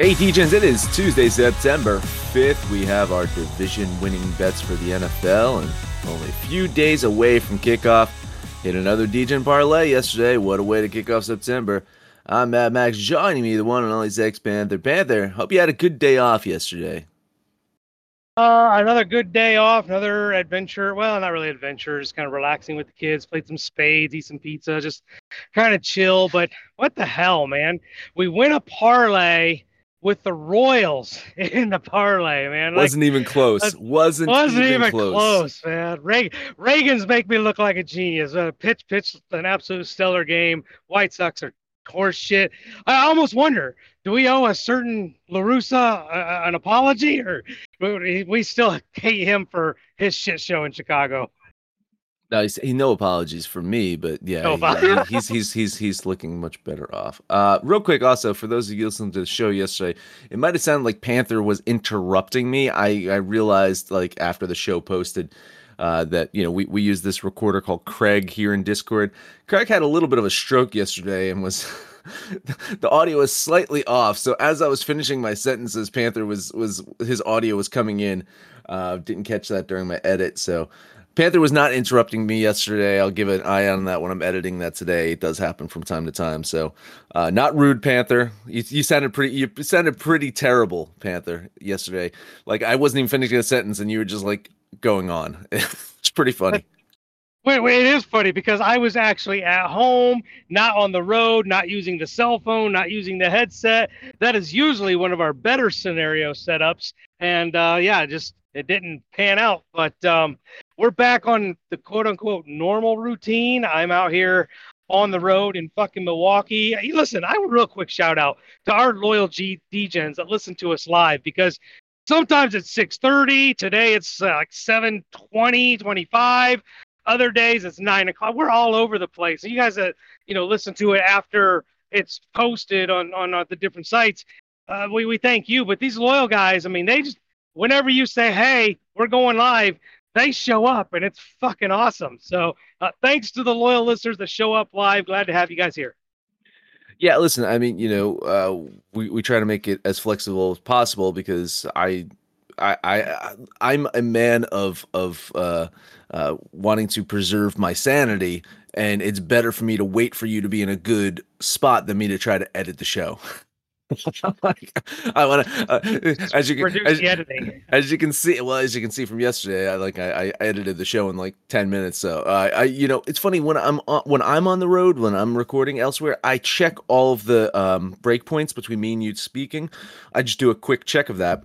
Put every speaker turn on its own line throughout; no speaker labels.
Hey, DJs, it is Tuesday, September 5th. We have our division winning bets for the NFL and only a few days away from kickoff. Hit another DJ parlay yesterday. What a way to kick off September. I'm Mad Max, joining me, the one and only Sex Panther. Panther, hope you had a good day off yesterday.
Uh, another good day off, another adventure. Well, not really adventure, just kind of relaxing with the kids, played some spades, eat some pizza, just kind of chill. But what the hell, man? We win a parlay with the Royals in the parlay, man. Like,
wasn't even close.
uh,
wasn't,
wasn't
even,
even
close.
close, man. Reagan, Ragans make me look like a genius. Uh, pitch, pitch, an absolute stellar game. White Sox are horse shit. I almost wonder, do we owe a certain La Russa uh, an apology, or we, we still hate him for his shit show in Chicago?
No, he's, he no apologies for me, but yeah,
No
he- he's he's he's he's looking much better off. Uh, real quick, also for those of you listening to the show yesterday, it might have sounded like Panther was interrupting me. I I realized like after the show posted. Uh, that you know we, we use this recorder called Craig here in Discord. Craig had a little bit of a stroke yesterday and was the audio was slightly off. So as I was finishing my sentences, Panther was was his audio was coming in. Uh, didn't catch that during my edit, so Panther was not interrupting me yesterday. I'll give an eye on that when I'm editing that today. It does happen from time to time. So, uh, not rude, Panther. You, you sounded pretty. You sounded pretty terrible, Panther, yesterday. Like I wasn't even finishing a sentence, and you were just like going on. it's pretty funny.
Wait, wait, it is funny because I was actually at home, not on the road, not using the cell phone, not using the headset. That is usually one of our better scenario setups. And uh, yeah, just it didn't pan out. But um, we're back on the quote unquote normal routine. I'm out here on the road in fucking Milwaukee. Listen, I real quick shout out to our loyal G Degens that listen to us live because sometimes it's 6.30 today it's uh, like 7.20 25 other days it's 9 o'clock we're all over the place you guys that you know listen to it after it's posted on on uh, the different sites uh, we, we thank you but these loyal guys i mean they just whenever you say hey we're going live they show up and it's fucking awesome. So uh, thanks to the loyal listeners that show up live. Glad to have you guys here.
Yeah, listen, I mean, you know, uh, we, we try to make it as flexible as possible because I, I, I, I'm a man of of uh, uh, wanting to preserve my sanity, and it's better for me to wait for you to be in a good spot than me to try to edit the show. Like, I want to, uh, as you can, as, as you can see, well, as you can see from yesterday, I like I, I edited the show in like ten minutes. So uh, I, you know, it's funny when I'm on, when I'm on the road, when I'm recording elsewhere, I check all of the um, breakpoints between me and you speaking. I just do a quick check of that.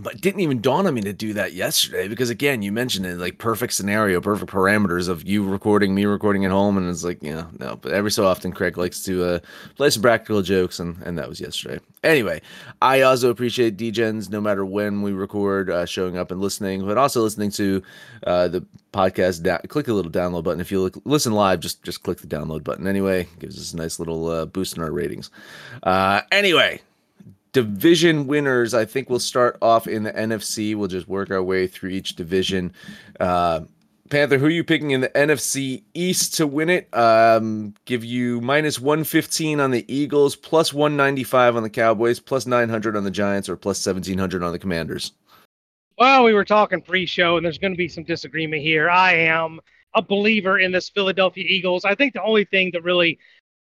But it didn't even dawn on me to do that yesterday because again, you mentioned it like perfect scenario, perfect parameters of you recording, me recording at home, and it's like, you know, no. But every so often, Craig likes to uh, play some practical jokes, and and that was yesterday. Anyway, I also appreciate Degens no matter when we record, uh, showing up and listening, but also listening to uh, the podcast. Da- click the little download button if you look, listen live. Just just click the download button. Anyway, gives us a nice little uh, boost in our ratings. Uh, anyway, division winners. I think we'll start off in the NFC. We'll just work our way through each division. Uh, Panther, who are you picking in the NFC East to win it? Um, give you minus 115 on the Eagles, plus 195 on the Cowboys, plus 900 on the Giants, or plus 1700 on the Commanders.
Well, we were talking pre-show, and there's going to be some disagreement here. I am a believer in this Philadelphia Eagles. I think the only thing that really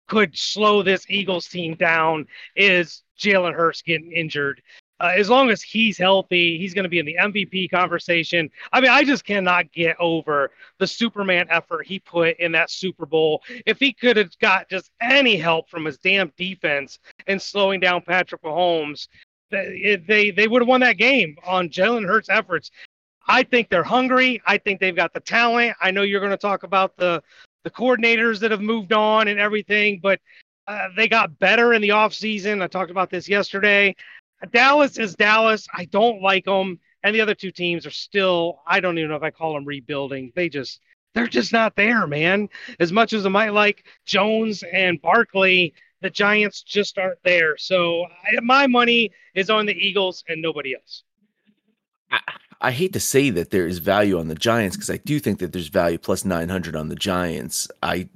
could slow this Eagles team down is Jalen Hurts getting injured. Uh, as long as he's healthy, he's going to be in the MVP conversation. I mean, I just cannot get over the Superman effort he put in that Super Bowl. If he could have got just any help from his damn defense and slowing down Patrick Mahomes, they they, they would have won that game on Jalen Hurts' efforts. I think they're hungry. I think they've got the talent. I know you're going to talk about the the coordinators that have moved on and everything, but uh, they got better in the offseason. I talked about this yesterday. Dallas is Dallas. I don't like them. And the other two teams are still, I don't even know if I call them rebuilding. They just, they're just not there, man. As much as I might like Jones and Barkley, the Giants just aren't there. So I, my money is on the Eagles and nobody else.
I hate to say that there is value on the Giants because I do think that there's value plus 900 on the Giants. I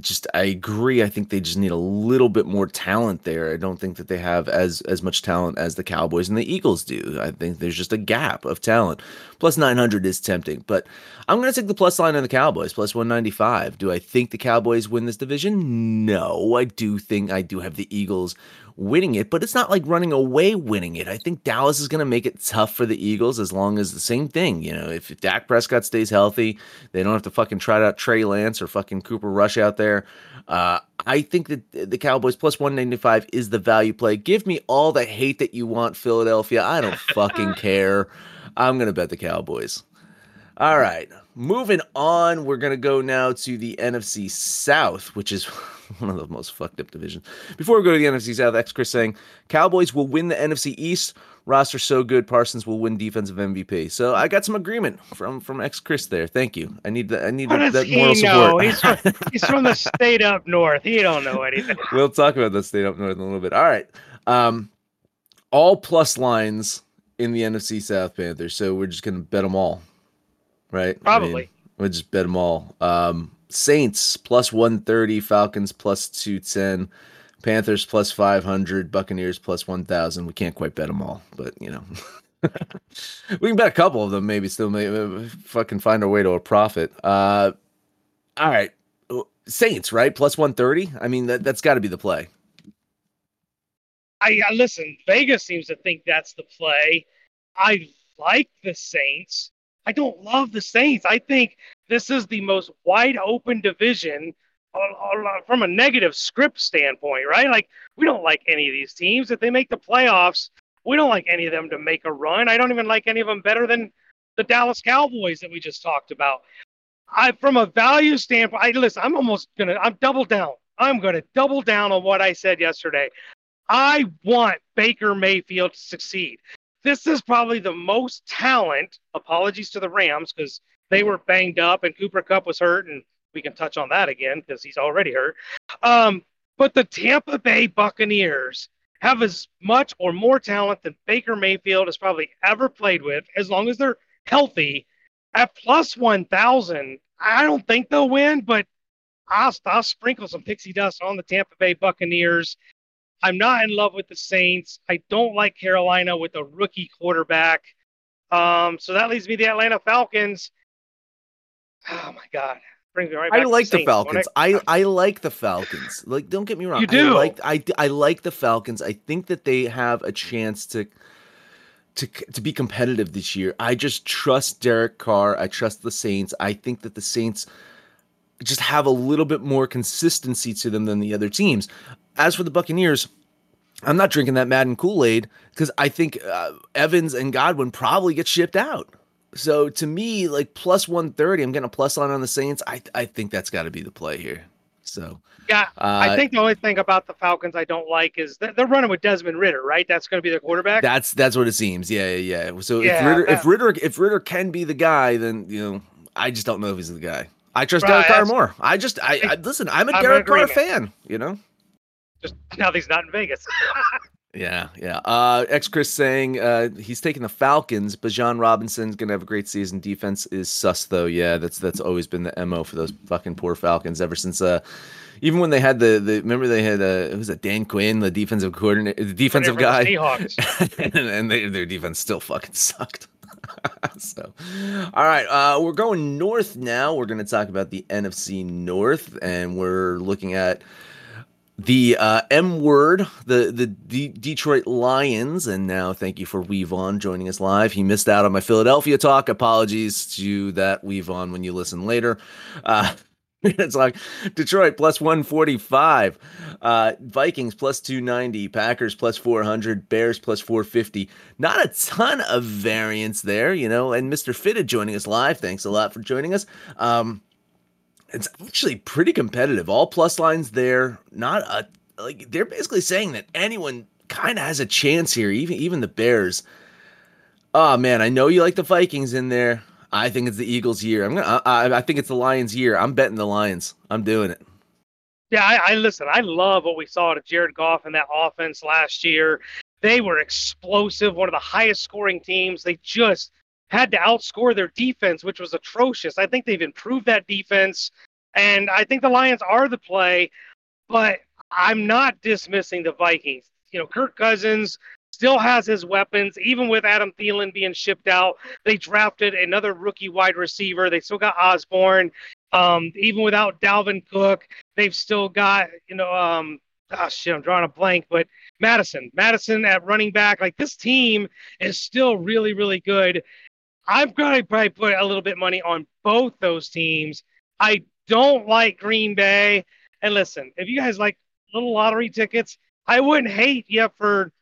just I agree. I think they just need a little bit more talent there. I don't think that they have as as much talent as the Cowboys and the Eagles do. I think there's just a gap of talent. Plus 900 is tempting, but I'm going to take the plus line on the Cowboys plus 195. Do I think the Cowboys win this division? No, I do think I do have the Eagles winning it, but it's not like running away winning it. I think Dallas is going to make it tough for the Eagles as long as the same thing. You know, if Dak Prescott stays healthy, they don't have to fucking try out Trey Lance or fucking Cooper Rush out there. Uh, I think that the Cowboys plus 195 is the value play. Give me all the hate that you want, Philadelphia. I don't fucking care. I'm going to bet the Cowboys. All right. Moving on, we're going to go now to the NFC South, which is one of the most fucked up divisions. Before we go to the NFC South, X Chris saying Cowboys will win the NFC East. Roster so good, Parsons will win defensive MVP. So I got some agreement from from X Chris there. Thank you. I need that. I need that, that moral support.
He's from, he's from the state up north. He don't know anything.
we'll talk about the state up north in a little bit. All right. Um, all plus lines in the NFC South Panthers. So we're just gonna bet them all right?
Probably. I mean,
we'll just bet them all. Um, Saints plus 130, Falcons plus 210, Panthers plus 500, Buccaneers plus 1,000. We can't quite bet them all, but you know. we can bet a couple of them, maybe still maybe fucking find our way to a profit. Uh, all right. Saints, right? Plus 130. I mean, that, that's got to be the play.
I, I listen, Vegas seems to think that's the play. I like the Saints. I don't love the Saints. I think this is the most wide open division from a negative script standpoint, right? Like, we don't like any of these teams. If they make the playoffs, we don't like any of them to make a run. I don't even like any of them better than the Dallas Cowboys that we just talked about. I, from a value standpoint, I listen. I'm almost gonna. I'm double down. I'm gonna double down on what I said yesterday. I want Baker Mayfield to succeed this is probably the most talent. Apologies to the Rams because they were banged up and Cooper Kupp was hurt, and we can touch on that again because he's already hurt. Um, but the Tampa Bay Buccaneers have as much or more talent than Baker Mayfield has probably ever played with, as long as they're healthy. At plus 1,000, I don't think they'll win, but I'll, I'll sprinkle some pixie dust on the Tampa Bay Buccaneers. I'm not in love with the Saints. I don't like Carolina with a rookie quarterback. Um, so that leaves me the Atlanta Falcons. Oh my God. Brings me right
I like the, the Falcons. I, I, I like the Falcons. Like, don't get me wrong.
You do.
I like I, I like the Falcons. I think that they have a chance to to to be competitive this year. I just trust Derek Carr. I trust the Saints. I think that the Saints just have a little bit more consistency to them than the other teams. As for the Buccaneers, I'm not drinking that Madden Kool Aid because I think uh, Evans and Godwin probably get shipped out. So to me, like plus 130, I'm getting a plus line on the Saints. I I think that's got to be the play here. So
yeah, uh, I think the only thing about the Falcons I don't like is they're running with Desmond Ridder, right? That's going to be their quarterback.
That's that's what it seems. Yeah, yeah. yeah. So yeah, if Ridder, that, if Ridder, if Ridder can be the guy, then you know I just don't know if he's the guy. I trust right, Derek Carr more. I just I, I listen. I'm a I'm Derek Carr fan. You know.
Just now he's not in Vegas.
yeah, yeah. Uh, X Chris saying uh, he's taking the Falcons. Bijan Robinson's gonna have a great season. Defense is sus though. Yeah, that's that's always been the mo for those fucking poor Falcons ever since. Uh, even when they had the, the remember they had uh, it was a Dan Quinn, the defensive coordinator, the defensive guy,
the
and, and they, their defense still fucking sucked. so, all right, uh, we're going north now. We're going to talk about the NFC North, and we're looking at the uh, M word, the the D- Detroit Lions, and now thank you for Weavon joining us live. He missed out on my Philadelphia talk. Apologies to that Weavon when you listen later. Uh, it's like Detroit plus 145, uh, Vikings plus 290, Packers plus 400, Bears plus 450. Not a ton of variance there, you know. And Mr. Fitted joining us live. Thanks a lot for joining us. Um, it's actually pretty competitive. All plus lines there. Not a like they're basically saying that anyone kind of has a chance here, even even the Bears. Oh man, I know you like the Vikings in there. I think it's the Eagles' year. I'm gonna. I, I think it's the Lions' year. I'm betting the Lions. I'm doing it.
Yeah, I, I listen. I love what we saw to Jared Goff and that offense last year. They were explosive, one of the highest scoring teams. They just had to outscore their defense, which was atrocious. I think they've improved that defense, and I think the Lions are the play, but I'm not dismissing the Vikings. You know, Kirk Cousins still has his weapons, even with Adam Thielen being shipped out. They drafted another rookie wide receiver. They still got Osborn. Um, even without Dalvin Cook, they've still got, you know, um, oh shit, I'm drawing a blank, but Mattison, Mattison at running back. Like this team is still really, really good. I've got to probably put a little bit money on both those teams. I don't like Green Bay. And listen, if you guys like little lottery tickets, I wouldn't hate you for,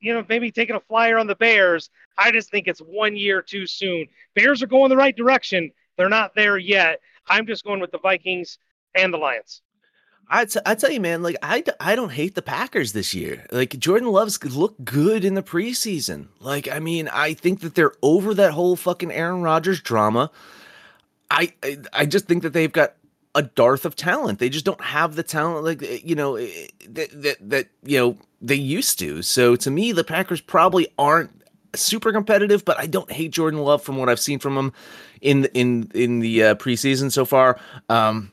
you know, maybe taking a flyer on the Bears. I just think it's one year too soon. Bears are going the right direction. They're not there yet. I'm just going with the Vikings and the Lions.
I t- I tell you, man, like I, I don't hate the Packers this year. Like Jordan Love's look good in the preseason. Like I mean, I think that they're over that whole fucking Aaron Rodgers drama. I I, I just think that they've got a dearth of talent. They just don't have the talent like eh, you know eh, that that, that you know they used to. So to me, the Packers probably aren't super competitive, but I don't hate Jordan Love from what I've seen from him in in in the uh, preseason so far. Um,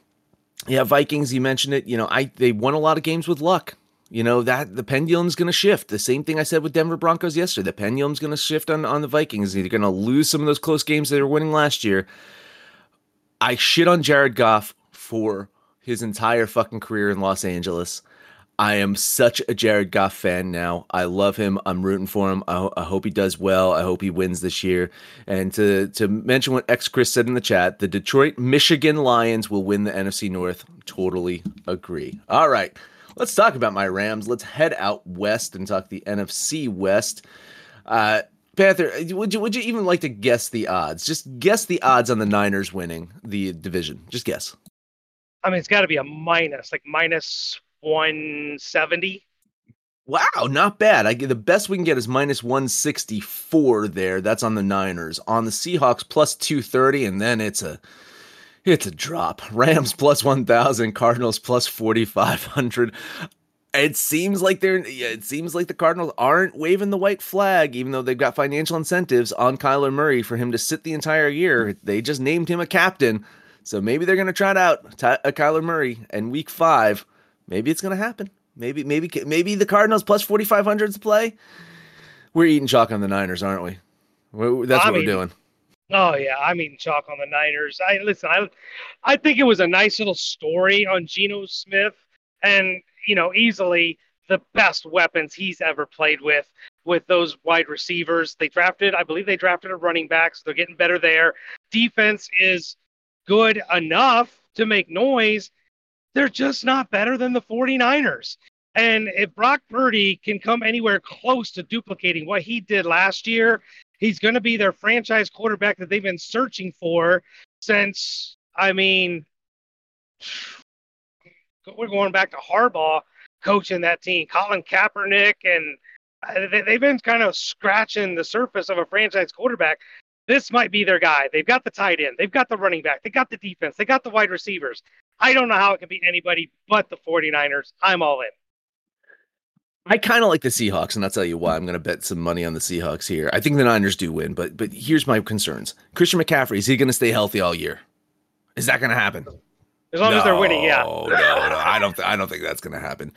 yeah, Vikings. You mentioned it. You know, I they won a lot of games with luck. You know that the pendulum's going to shift. The same thing I said with Denver Broncos yesterday. The pendulum's going to shift on on the Vikings. They're going to lose some of those close games they were winning last year. I shit on Jared Goff for his entire fucking career in Los Angeles. I am such a Jared Goff fan now. I love him. I'm rooting for him. I, ho- I, hope he does well. I hope he wins this year. And to to mention what X Chris said in the chat, the Detroit Michigan Lions will win the NFC North. Totally agree. All right, let's talk about my Rams. Let's head out west and talk the NFC West. Uh, Panther, would you would you even like to guess the odds? Just guess the odds on the Niners winning the division. Just guess.
I mean, it's got to be a minus, like minus 170.
Wow, not bad. I get the best we can get is minus 164 there. That's on the Niners. On the Seahawks plus 230 and then it's a it's a drop. Rams plus 1000, Cardinals plus 4500. It seems like they're it seems like the Cardinals aren't waving the white flag even though they've got financial incentives on Kyler Murray for him to sit the entire year. They just named him a captain. So maybe they're going to try it out, Ty- uh, Kyler Murray, and week 5 maybe it's going to happen. Maybe, maybe, maybe the Cardinals plus 4,500 to play. We're eating chalk on the Niners, aren't we? We're, that's
I
what
mean,
we're doing.
Oh yeah, I mean chalk on the Niners. I listen. I I think it was a nice little story on Geno Smith, and you know easily the best weapons he's ever played with with those wide receivers. They drafted, I believe they drafted a running back, so they're getting better there. Defense is good enough to make noise. They're just not better than the 49ers. And if Brock Purdy can come anywhere close to duplicating what he did last year, he's going to be their franchise quarterback that they've been searching for since, I mean, we're going back to Harbaugh coaching that team, Colin Kaepernick, and uh, they've been kind of scratching the surface of a franchise quarterback. This might be their guy. They've got the tight end, they've got the running back, they got the defense, they got the wide receivers. I don't know how it can beat anybody but the 49ers. I'm all in.
I kind of like the Seahawks, and I'll tell you why. I'm going to bet some money on the Seahawks here. I think the Niners do win, but but here's my concerns: Christian McCaffrey is he going to stay healthy all year? Is that going to happen?
As long no, as they're winning, yeah.
No, no, I don't. Th- I don't think that's going to happen.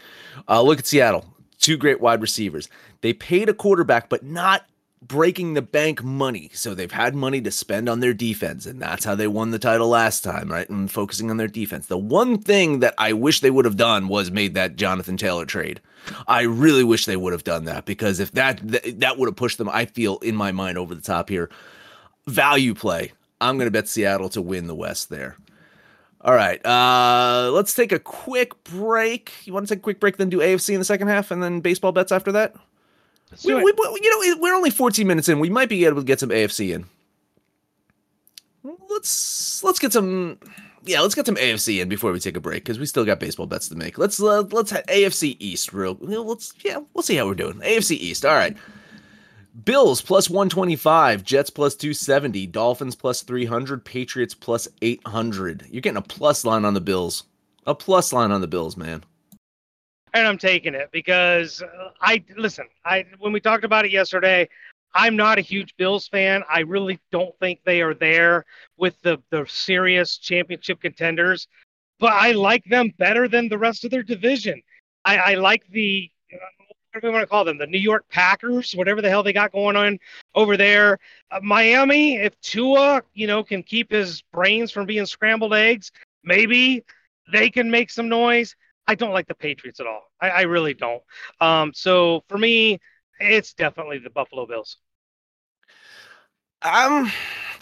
Uh, look at Seattle. Two great wide receivers. They paid a quarterback, but not breaking the bank money. So they've had money to spend on their defense, and that's how they won the title last time, right? And focusing on their defense. The one thing that I wish they would have done was made that Jonathan Taylor trade. I really wish they would have done that because if that that, that would have pushed them, I feel in my mind over the top here. Value play. I'm going to bet Seattle to win the West there. All right, uh, let's take a quick break. You want to take a quick break, then do AFC in the second half, and then baseball bets after that? We, we, you know, we're only 14 minutes in. We might be able to get some AFC in. Let's let's get some. Yeah, let's get some AFC in before we take a break because we still got baseball bets to make. Let's uh, let's have AFC East real. Let's yeah, we'll see how we're doing. AFC East. All right. Bills plus 125, Jets plus 270, Dolphins plus 300, Patriots plus 800. You're getting a plus line on the Bills. A plus line on the Bills, man.
And I'm taking it because uh, I listen, I when we talked about it yesterday, I'm not a huge Bills fan. I really don't think they are there with the the serious championship contenders, but I like them better than the rest of their division. I, I like the what do we want to call them? The New York Packers, whatever the hell they got going on over there. Uh, Miami, if Tua, you know, can keep his brains from being scrambled eggs, maybe they can make some noise. I don't like the Patriots at all. I, I really don't. Um, so for me, it's definitely the Buffalo Bills.
I'm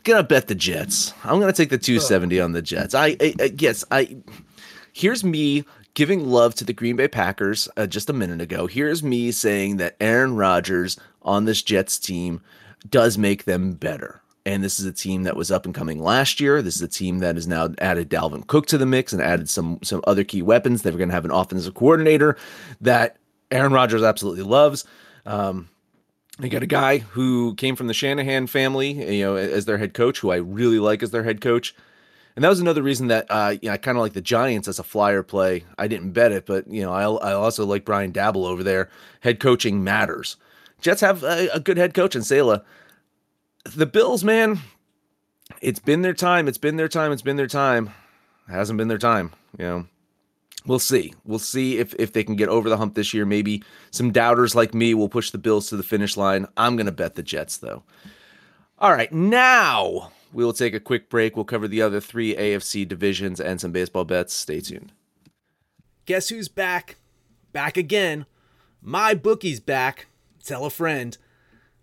gonna bet the Jets. I'm gonna take the 270 on the Jets. I, I, I yes, I. Here's me giving love to the Green Bay Packers uh, just a minute ago. Here's me saying that Aaron Rodgers on this Jets team does make them better. And this is a team that was up and coming last year. This is a team that has now added Dalvin Cook to the mix and added some some other key weapons. They're going to have an offensive coordinator that Aaron Rodgers absolutely loves. Um, they got a guy who came from the Shanahan family, you know, as their head coach, who I really like as their head coach. And that was another reason that uh, you know, I kind of like the Giants as a flyer play. I didn't bet it, but you know, I, I also like Brian Daboll over there. Head coaching matters. Jets have a, a good head coach in Saleh. The Bills, man, it's been their time. It's been their time. It's been their time. It hasn't been their time. You know, we'll see. We'll see if if they can get over the hump this year. Maybe some doubters like me will push the Bills to the finish line. I'm gonna bet the Jets though. All right, now we will take a quick break. We'll cover the other three AFC divisions and some baseball bets. Stay tuned.
Guess who's back? Back again. My bookie's back. Tell a friend.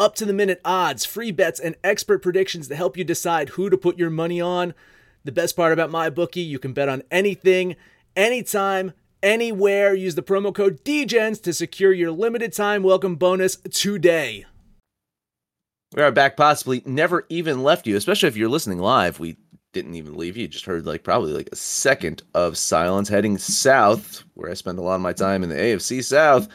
Up to the minute odds, free bets, and expert predictions to help you decide who to put your money on. The best part about my bookie, you can bet on anything, anytime, anywhere. Use the promo code DEGENS to secure your limited time welcome bonus today.
We are back, possibly never even left you, especially if you're listening live. We didn't even leave. You just heard like probably like a second of silence heading south, where I spend a lot of my time in the AFC South.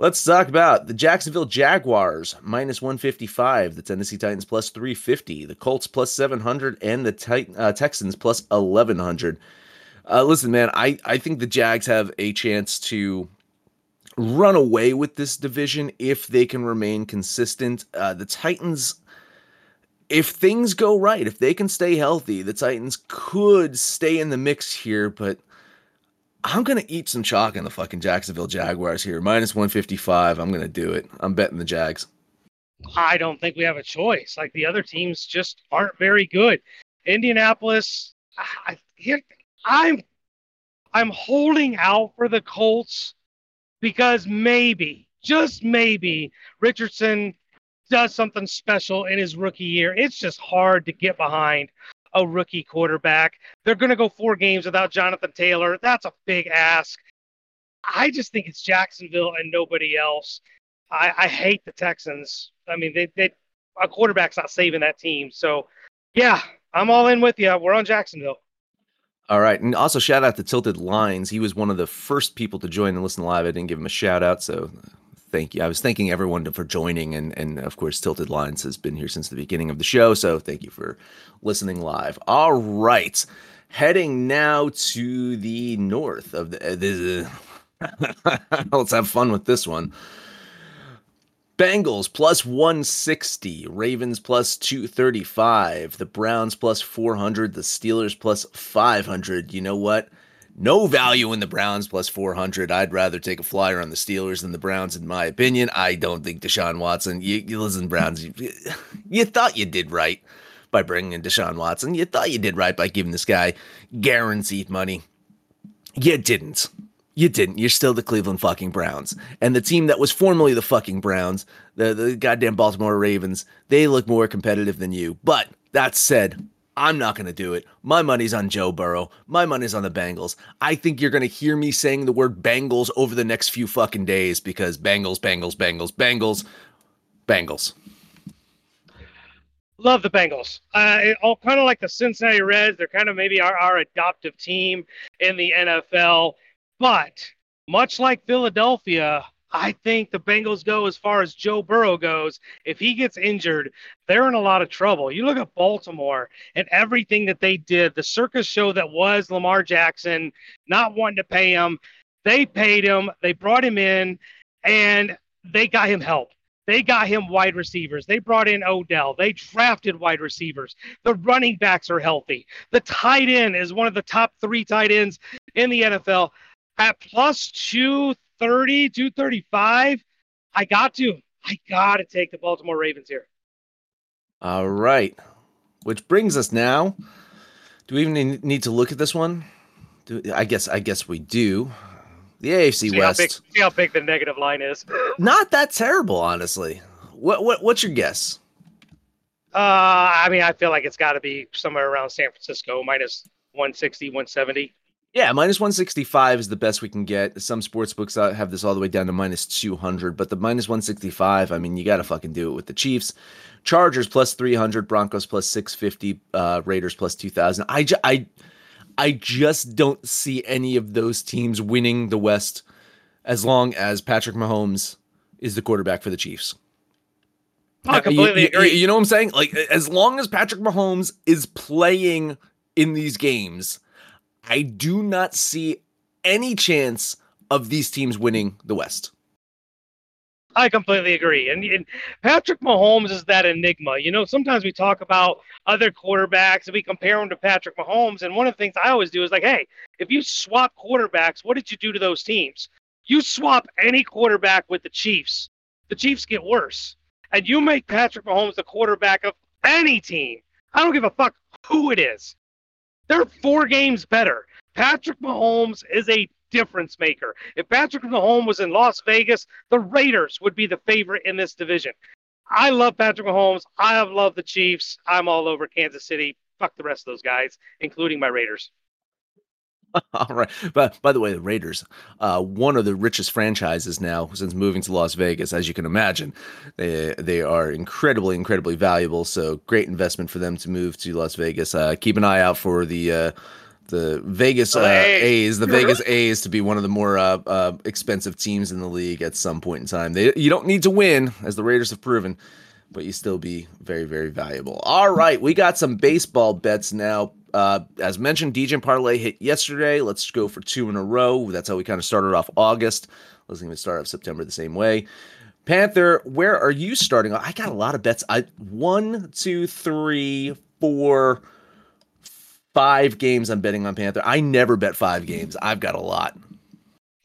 Let's talk about the Jacksonville Jaguars minus 155, the Tennessee Titans plus 350, the Colts plus 700, and the Titan, uh, Texans plus 1100. Uh, listen, man, I, I think the Jags have a chance to run away with this division if they can remain consistent. Uh, the Titans if things go right, if they can stay healthy, the Titans could stay in the mix here, but I'm to eat some chalk in the fucking Jacksonville Jaguars here. Minus 155. I'm to do it. I'm betting the Jags.
I don't think we have a choice. Like the other teams just aren't very good. Indianapolis, I, here, I'm I'm holding out for the Colts because maybe, just maybe, Richardson does something special in his rookie year. It's just hard to get behind a rookie quarterback. They're going to go four games without Jonathan Taylor. That's a big ask. I just think it's Jacksonville and nobody else. I, I hate the Texans. I mean, they, they a quarterback's not saving that team. So, yeah, I'm all in with you. We're on Jacksonville.
All right. And also shout out to Tilted Lines. He was one of the first people to join and listen live. I didn't give him a shout out, so thank you. I was thanking everyone for joining and and of course Tilted Lines has been here since the beginning of the show, so thank you for listening live. All right. Heading now to the north of the, uh, the Let's have fun with this one. Bengals plus 160, Ravens plus 235, the Browns plus 400, the Steelers plus 500. You know what? No value in the Browns plus 400. I'd rather take a flyer on the Steelers than the Browns, in my opinion. I don't think Deshaun Watson, you, you listen, Browns, you, you thought you did right by bringing in Deshaun Watson. You thought you did right by giving this guy guaranteed money. You didn't. You didn't. You're still the Cleveland fucking Browns. And the team that was formerly the fucking Browns, the, the goddamn Baltimore Ravens, they look more competitive than you. But that said, I'm not going to do it. My money's on Joe Burrow. My money's on the Bengals. I think you're going to hear me saying the word Bengals over the next few fucking days because Bengals, Bengals, Bengals, Bengals, Bengals.
Love the Bengals. Uh, all kind of like the Cincinnati Reds. They're kind of maybe our, our adoptive team in the NFL. But much like Philadelphia, I think the Bengals go as far as Joe Burrow goes. If he gets injured, they're in a lot of trouble. You look at Baltimore and everything that they did, the circus show that was Lamar Jackson, not wanting to pay him. They paid him, they brought him in, and they got him help. They got him wide receivers. They brought in Odell. They drafted wide receivers. The running backs are healthy. The tight end is one of the top three tight ends in the NFL at plus 230, 235, I got to. I got to take the Baltimore Ravens here.
All right. Which brings us now. Do we even need to look at this one? Do, I guess I guess we do. The AFC
see
West.
How big, see how big the negative line is.
Not that terrible, honestly. What what what's your guess?
Uh, I mean, I feel like it's got to be somewhere around San Francisco, minus 160, 170.
Yeah, minus 165 is the best we can get. Some sports books uh, have this all the way down to minus 200, but the minus 165, I mean, you got to fucking do it with the Chiefs. Chargers plus 300, Broncos plus 650, uh, Raiders plus 2000. I, ju- I, I just don't see any of those teams winning the West as long as Patrick Mahomes is the quarterback for the Chiefs.
I completely
you,
agree.
You, you know what I'm saying? Like, as long as Patrick Mahomes is playing in these games, I do not see any chance of these teams winning the West.
I completely agree. And, and, Patrick Mahomes is that enigma. You know, sometimes we talk about other quarterbacks and we compare them to Patrick Mahomes. And one of the things I always do is like, hey, if you swap quarterbacks, what did you do to those teams? You swap any quarterback with the Chiefs, the Chiefs get worse. And you make Patrick Mahomes the quarterback of any team. I don't give a fuck who it is. They're four games better. Patrick Mahomes is a difference maker. If Patrick Mahomes was in Las Vegas, the Raiders would be the favorite in this division. I love Patrick Mahomes. I loved the Chiefs. I'm all over Kansas City. Fuck the rest of those guys, including my Raiders.
All right. But by the way, the Raiders, uh, one of the richest franchises now since moving to Las Vegas, as you can imagine. They they are incredibly, incredibly valuable. So great investment for them to move to Las Vegas. Uh, keep an eye out for the uh, the Vegas uh, A's, the Vegas A's to be one of the more uh, uh, expensive teams in the league at some point in time. They you don't need to win, as the Raiders have proven, but you still be very, very valuable. All right, we got some baseball bets now. Uh, as mentioned, DJ Parlay hit yesterday. Let's go for two in a row. That's how we kind of started off August. Let's even start off September the same way. Panther, where are you starting? I got a lot of bets. I one, two, three, four, five games. I'm betting on Panther. I never bet five games. I've got a lot.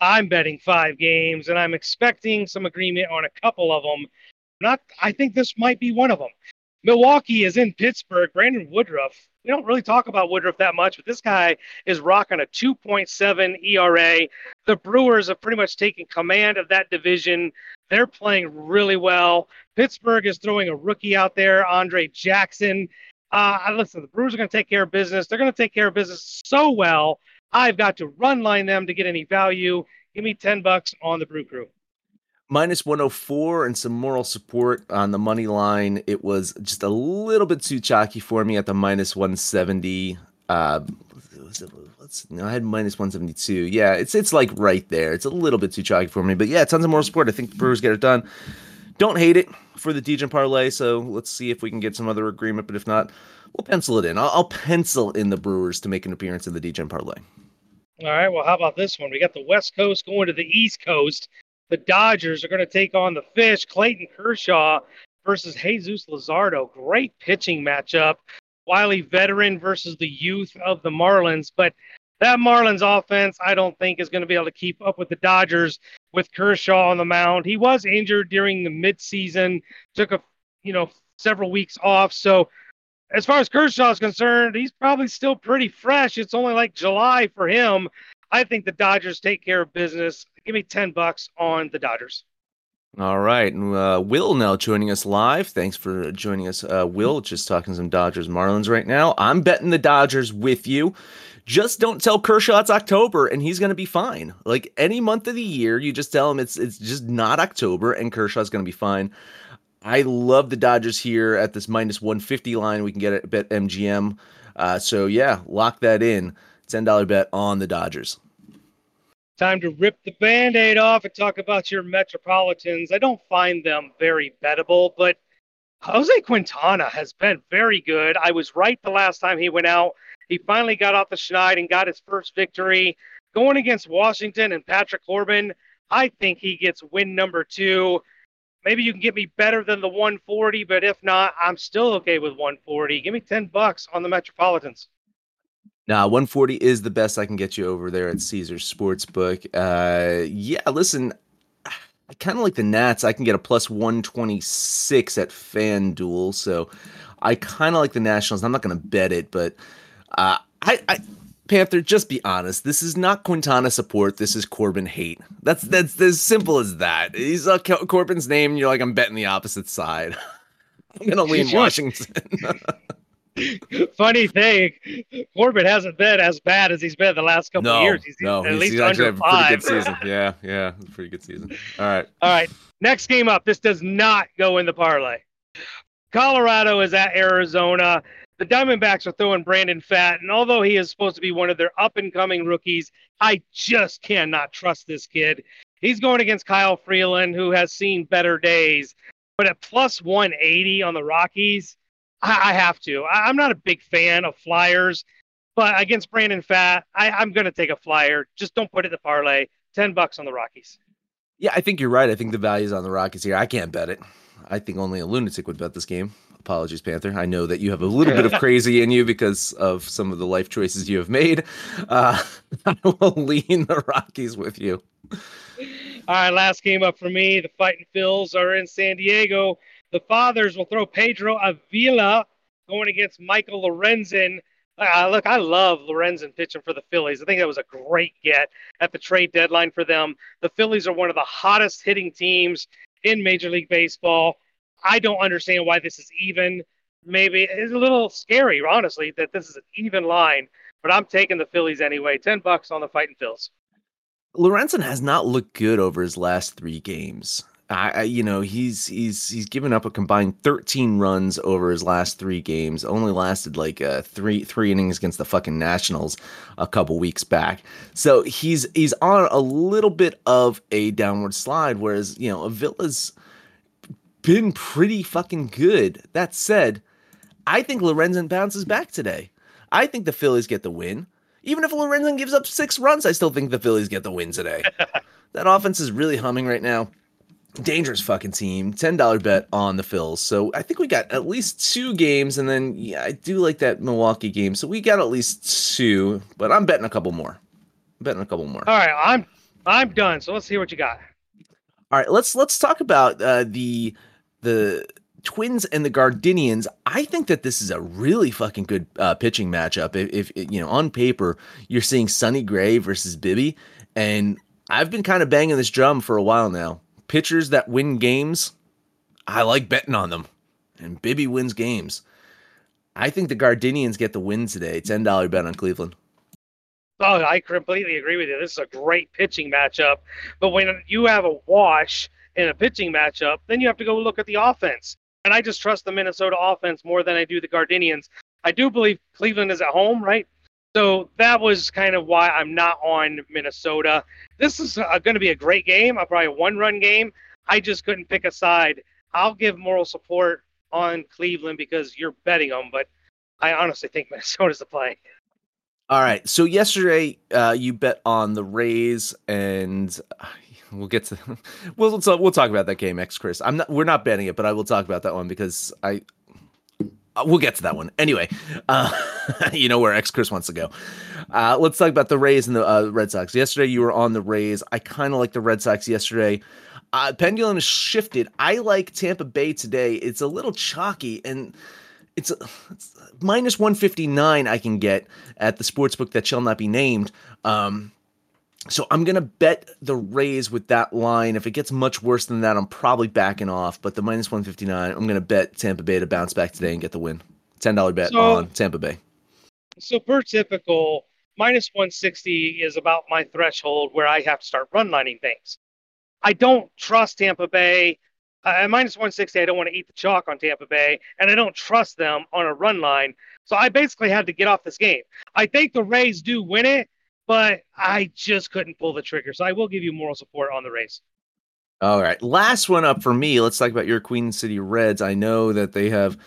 I'm betting five games, and I'm expecting some agreement on a couple of them. Not, I think this might be one of them. Milwaukee is in Pittsburgh. Brandon Woodruff we don't really talk about Woodruff that much, but this guy is rocking a 2.7 ERA. The Brewers have pretty much taken command of that division. They're playing really well. Pittsburgh is throwing a rookie out there, Andre Jackson. Uh, listen, the Brewers are going to take care of business. They're going to take care of business so well. I've got to run line them to get any value. Give me 10 bucks on the Brew Crew.
Minus 104 and some moral support on the money line. It was just a little bit too chalky for me at the minus 170. Uh, no, I had minus 172. Yeah, it's it's like right there. It's a little bit too chalky for me, but yeah, tons of moral support. I think the Brewers get it done. Don't hate it for the Degen parlay. So let's see if we can get some other agreement. But if not, we'll pencil it in. I'll, I'll pencil in the Brewers to make an appearance in the Degen parlay.
All right. Well, how about this one? We got the West Coast going to the East Coast. The Dodgers are going to take on the Fish. Clayton Kershaw versus Jesus Luzardo. Great pitching matchup. Wiley veteran versus the youth of the Marlins. But that Marlins offense, I don't think, is going to be able to keep up with the Dodgers with Kershaw on the mound. He was injured during the midseason, took a you know several weeks off. So as far as Kershaw is concerned, he's probably still pretty fresh. It's only like July for him. I think the Dodgers take care of business. Give me ten bucks on the Dodgers.
All right. Uh, Will now joining us live. Thanks for joining us, uh, Will. Just talking some Dodgers Marlins right now. I'm betting the Dodgers with you. Just don't tell Kershaw it's October and he's going to be fine. Like any month of the year, you just tell him it's it's just not October and Kershaw's going to be fine. I love the Dodgers here at this minus 150 line. We can get it at MGM. Uh, so yeah, lock that in. $10 bet on the Dodgers.
Time to rip the band aid off and talk about your Metropolitans. I don't find them very bettable, but Jose Quintana has been very good. I was right the last time he went out. He finally got off the schneid and got his first victory. Going against Washington and Patrick Corbin, I think he gets win number two. Maybe you can get me better than the 140, but if not, I'm still okay with 140. Give me 10 bucks on the Metropolitans.
Nah, 140 is the best I can get you over there at Caesars Sportsbook. Uh, yeah, listen, I kind of like the Nats. I can get a plus 126 at FanDuel, so I kind of like the Nationals. I'm not going to bet it, but uh, I, I Panther, just be honest. This is not Quintana support. This is Corbin hate. That's that's as simple as that. He's uh, Corbin's name, and you're like, I'm betting the opposite side. I'm gonna lean Washington.
Funny thing, Corbin hasn't been as bad as he's been the last couple
no,
of years. He's
no,
at
he's,
least
he's
under
actually
five.
a pretty good season. Yeah, yeah, pretty good season. All right,
all right. Next game up. This does not go in the parlay. Colorado is at Arizona. The Diamondbacks are throwing Brandon Pfaadt, and although he is supposed to be one of their up and coming rookies, I just cannot trust this kid. He's going against Kyle Freeland, who has seen better days. But at plus 180 on the Rockies, I, I have to. I, am not a big fan of flyers, but against Brandon Pfaadt, I, I'm going to take a flyer. Just don't put it in the parlay. 10 bucks on the Rockies.
Yeah, I think you're right. I think the value's on the Rockies here. I can't bet it. I think only a lunatic would bet this game. Apologies, Panther. I know that you have a little bit of crazy in you because of some of the life choices you have made. Uh, I will lean the Rockies with you.
All right, last game up for me. The Fighting Phils are in San Diego. The Fathers will throw Pedro Avila going against Michael Lorenzen. Uh, look, I love Lorenzen pitching for the Phillies. I think that was a great get at the trade deadline for them. The Phillies are one of the hottest hitting teams in Major League Baseball. I don't understand why this is even. Maybe it's a little scary, honestly, that this is an even line. But I'm taking the Phillies anyway. Ten bucks on the Fighting Phils.
Lorenzen has not looked good over his last three games. I, I, you know, he's he's he's given up a combined 13 runs over his last three games. Only lasted like uh, three three innings against the fucking Nationals a couple weeks back. So he's he's on a little bit of a downward slide. Whereas you know, Avila's been pretty fucking good. That said, I think Lorenzen bounces back today. I think the Phillies get the win. Even if Lorenzen gives up six runs, I still think the Phillies get the win today. that offense is really humming right now. Dangerous fucking team. $10 bet on the Phils. So I think we got at least two games. And then, yeah, I do like that Milwaukee game. So we got at least two, but I'm betting a couple more. I'm betting a couple more.
All right. I'm I'm done. So let's hear what you got.
All right. Let's let's talk about uh, the the Twins and the Gardenians, I think that this is a really fucking good uh, pitching matchup. If, if, you know, on paper, you're seeing Sonny Gray versus Bibee, and I've been kind of banging this drum for a while now. Pitchers that win games, I like betting on them, and Bibee wins games. I think the Gardenians get the win today. Ten dollar bet on Cleveland.
Oh, I completely agree with you. This is a great pitching matchup. But when you have a wash in a pitching matchup, then you have to go look at the offense. And I just trust the Minnesota offense more than I do the Gardenians. I do believe Cleveland is at home, right? So that was kind of why I'm not on Minnesota. This is uh, going to be a great game, a probably a one-run game. I just couldn't pick a side. I'll give moral support on Cleveland because you're betting them, but I honestly think Minnesota's the play.
All right. So yesterday, uh, you bet on the Rays, and we'll get to we'll we'll, talk about that game, X Chris. I'm not we're not betting it, but I will talk about that one because I uh, we'll get to that one anyway. Uh, you know where X Chris wants to go. Uh, let's talk about the Rays and the uh, Red Sox. Yesterday, you were on the Rays. I kind of like the Red Sox yesterday. Uh, pendulum has shifted. I like Tampa Bay today. It's a little chalky and it's, it's minus 159 I can get at the sports book that shall not be named. Um, so I'm gonna bet the Rays with that line. If it gets much worse than that, I'm probably backing off. But the minus 159, I'm gonna bet Tampa Bay to bounce back today and get the win. Ten dollar bet
So-
on Tampa Bay.
So per typical, minus 160 is about my threshold where I have to start run lining things. I don't trust Tampa Bay. Uh, at minus 160, I don't want to eat the chalk on Tampa Bay, and I don't trust them on a run line. So I basically had to get off this game. I think the Rays do win it, but I just couldn't pull the trigger. So I will give you moral support on the race.
All right, last one up for me. Let's talk about your Queen City Reds. I know that they have.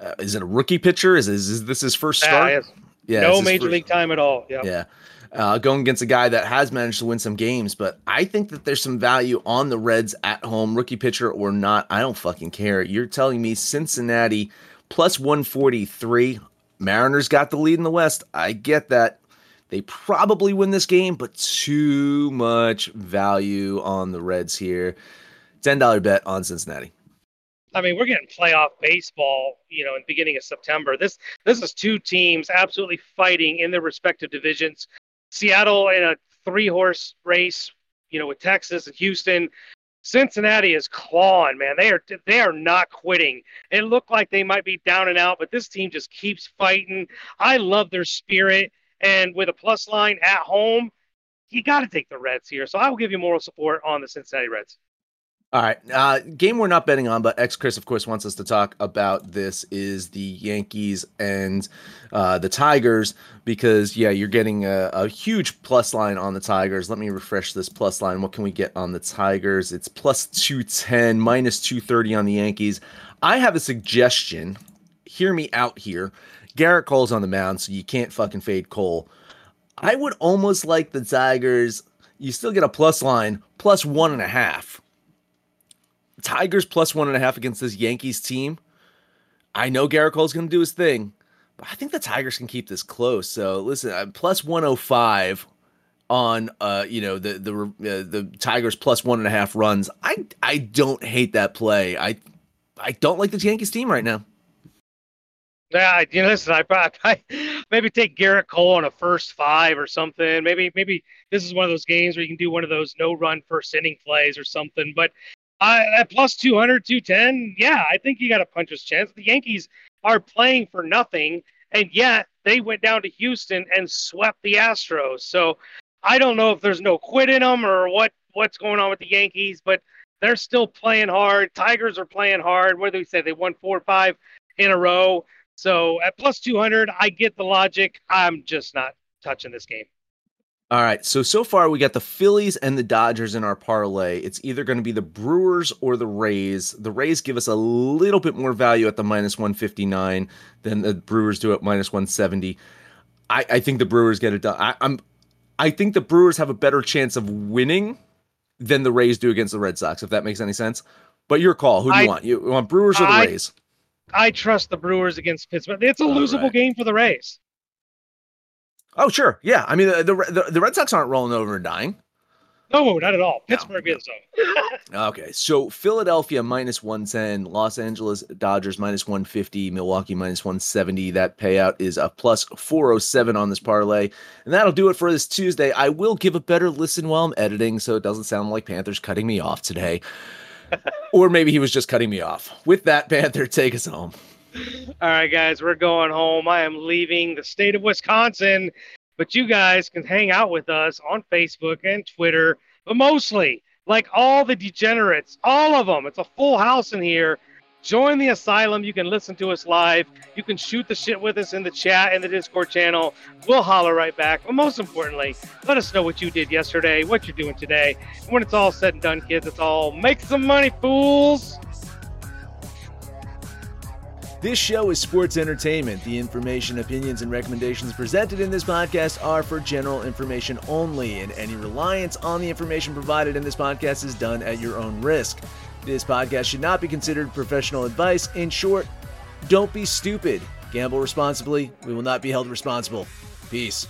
Uh, is it a rookie pitcher? Is, is, is this his first start?
Yeah,
Yeah,
no major
first-
league time at all. Yeah.
Yeah. Uh, going against a guy that has managed to win some games, but I think that there's some value on the Reds at home, rookie pitcher or not. I don't fucking care. You're telling me Cincinnati plus 143. Mariners got the lead in the West. I get that. They probably win this game, but too much value on the Reds here. $10 bet on Cincinnati.
I mean, we're getting playoff baseball, you know, in the beginning of September. This this is two teams absolutely fighting in their respective divisions. Seattle in a three horse race, you know, with Texas and Houston. Cincinnati is clawing, man. They are they are not quitting. It looked like they might be down and out, but this team just keeps fighting. I love their spirit, and with a plus line at home, you got to take the Reds here. So I will give you moral support on the Cincinnati Reds.
All right. Uh, game we're not betting on, but X Chris, of course, wants us to talk about this is the Yankees and uh, the Tigers because, yeah, you're getting a, a huge plus line on the Tigers. Let me refresh this plus line. What can we get on the Tigers? It's plus 210, minus 230 on the Yankees. I have a suggestion. Hear me out here. Gerrit Cole's on the mound, so you can't fucking fade Cole. I would almost like the Tigers. You still get a plus line, plus one and a half. Tigers plus one and a half against this Yankees team. I know Gerrit Cole's going to do his thing, but I think the Tigers can keep this close. So listen, uh, plus 105 on uh you know the the uh, the Tigers plus one and a half runs. I I don't hate that play. I I don't like the Yankees team right now.
Yeah, you know, listen, I, maybe take Gerrit Cole on a first five or something. Maybe maybe this is one of those games where you can do one of those no run first inning plays or something. But I at plus 200, 210, yeah, I think you got a puncher's chance. The Yankees are playing for nothing, and yet they went down to Houston and swept the Astros. So I don't know if there's no quit in them or what what's going on with the Yankees, but they're still playing hard. Tigers are playing hard. What do we say? They won four or five in a row. So at plus 200, I get the logic. I'm just not touching this game.
All right. So so far we got the Phillies and the Dodgers in our parlay. It's either going to be the Brewers or the Rays. The Rays give us a little bit more value at the minus 159 than the Brewers do at minus 170. I, I think the Brewers get it done. I, I'm I think the Brewers have a better chance of winning than the Rays do against the Red Sox, if that makes any sense. But your call. Who do you
I-
want? You want Brewers or the
I-
Rays?
I trust the Brewers against Pittsburgh. It's a
All
losable
right.
game for the Rays.
Oh, sure. Yeah. I mean, the, the, the Red Sox aren't rolling over and dying.
No, not at all. Pittsburgh
no.
is though.
Okay, so Philadelphia minus 110, Los Angeles Dodgers minus 150, Milwaukee minus 170. That payout is a plus 407 on this parlay. And that'll do it for this Tuesday. I will give a better listen while I'm editing so it doesn't sound like Panther's cutting me off today. Or maybe he was just cutting me off. With that, Panther, take us home.
All right, guys, we're going home. I am leaving the state of Wisconsin, but you guys can hang out with us on Facebook and Twitter, but mostly, like all the degenerates, all of them. It's a full house in here. Join the asylum. You can listen to us live. You can shoot the shit with us in the chat in the Discord channel. We'll holler right back. But most importantly, let us know what you did yesterday, what you're doing today. And when it's all said and done, kids, it's all make some money, fools.
This show is sports entertainment. The information, opinions, and recommendations presented in this podcast are for general information only, and any reliance on the information provided in this podcast is done at your own risk. This podcast should not be considered professional advice. In short, don't be stupid. Gamble responsibly. We will not be held responsible. Peace.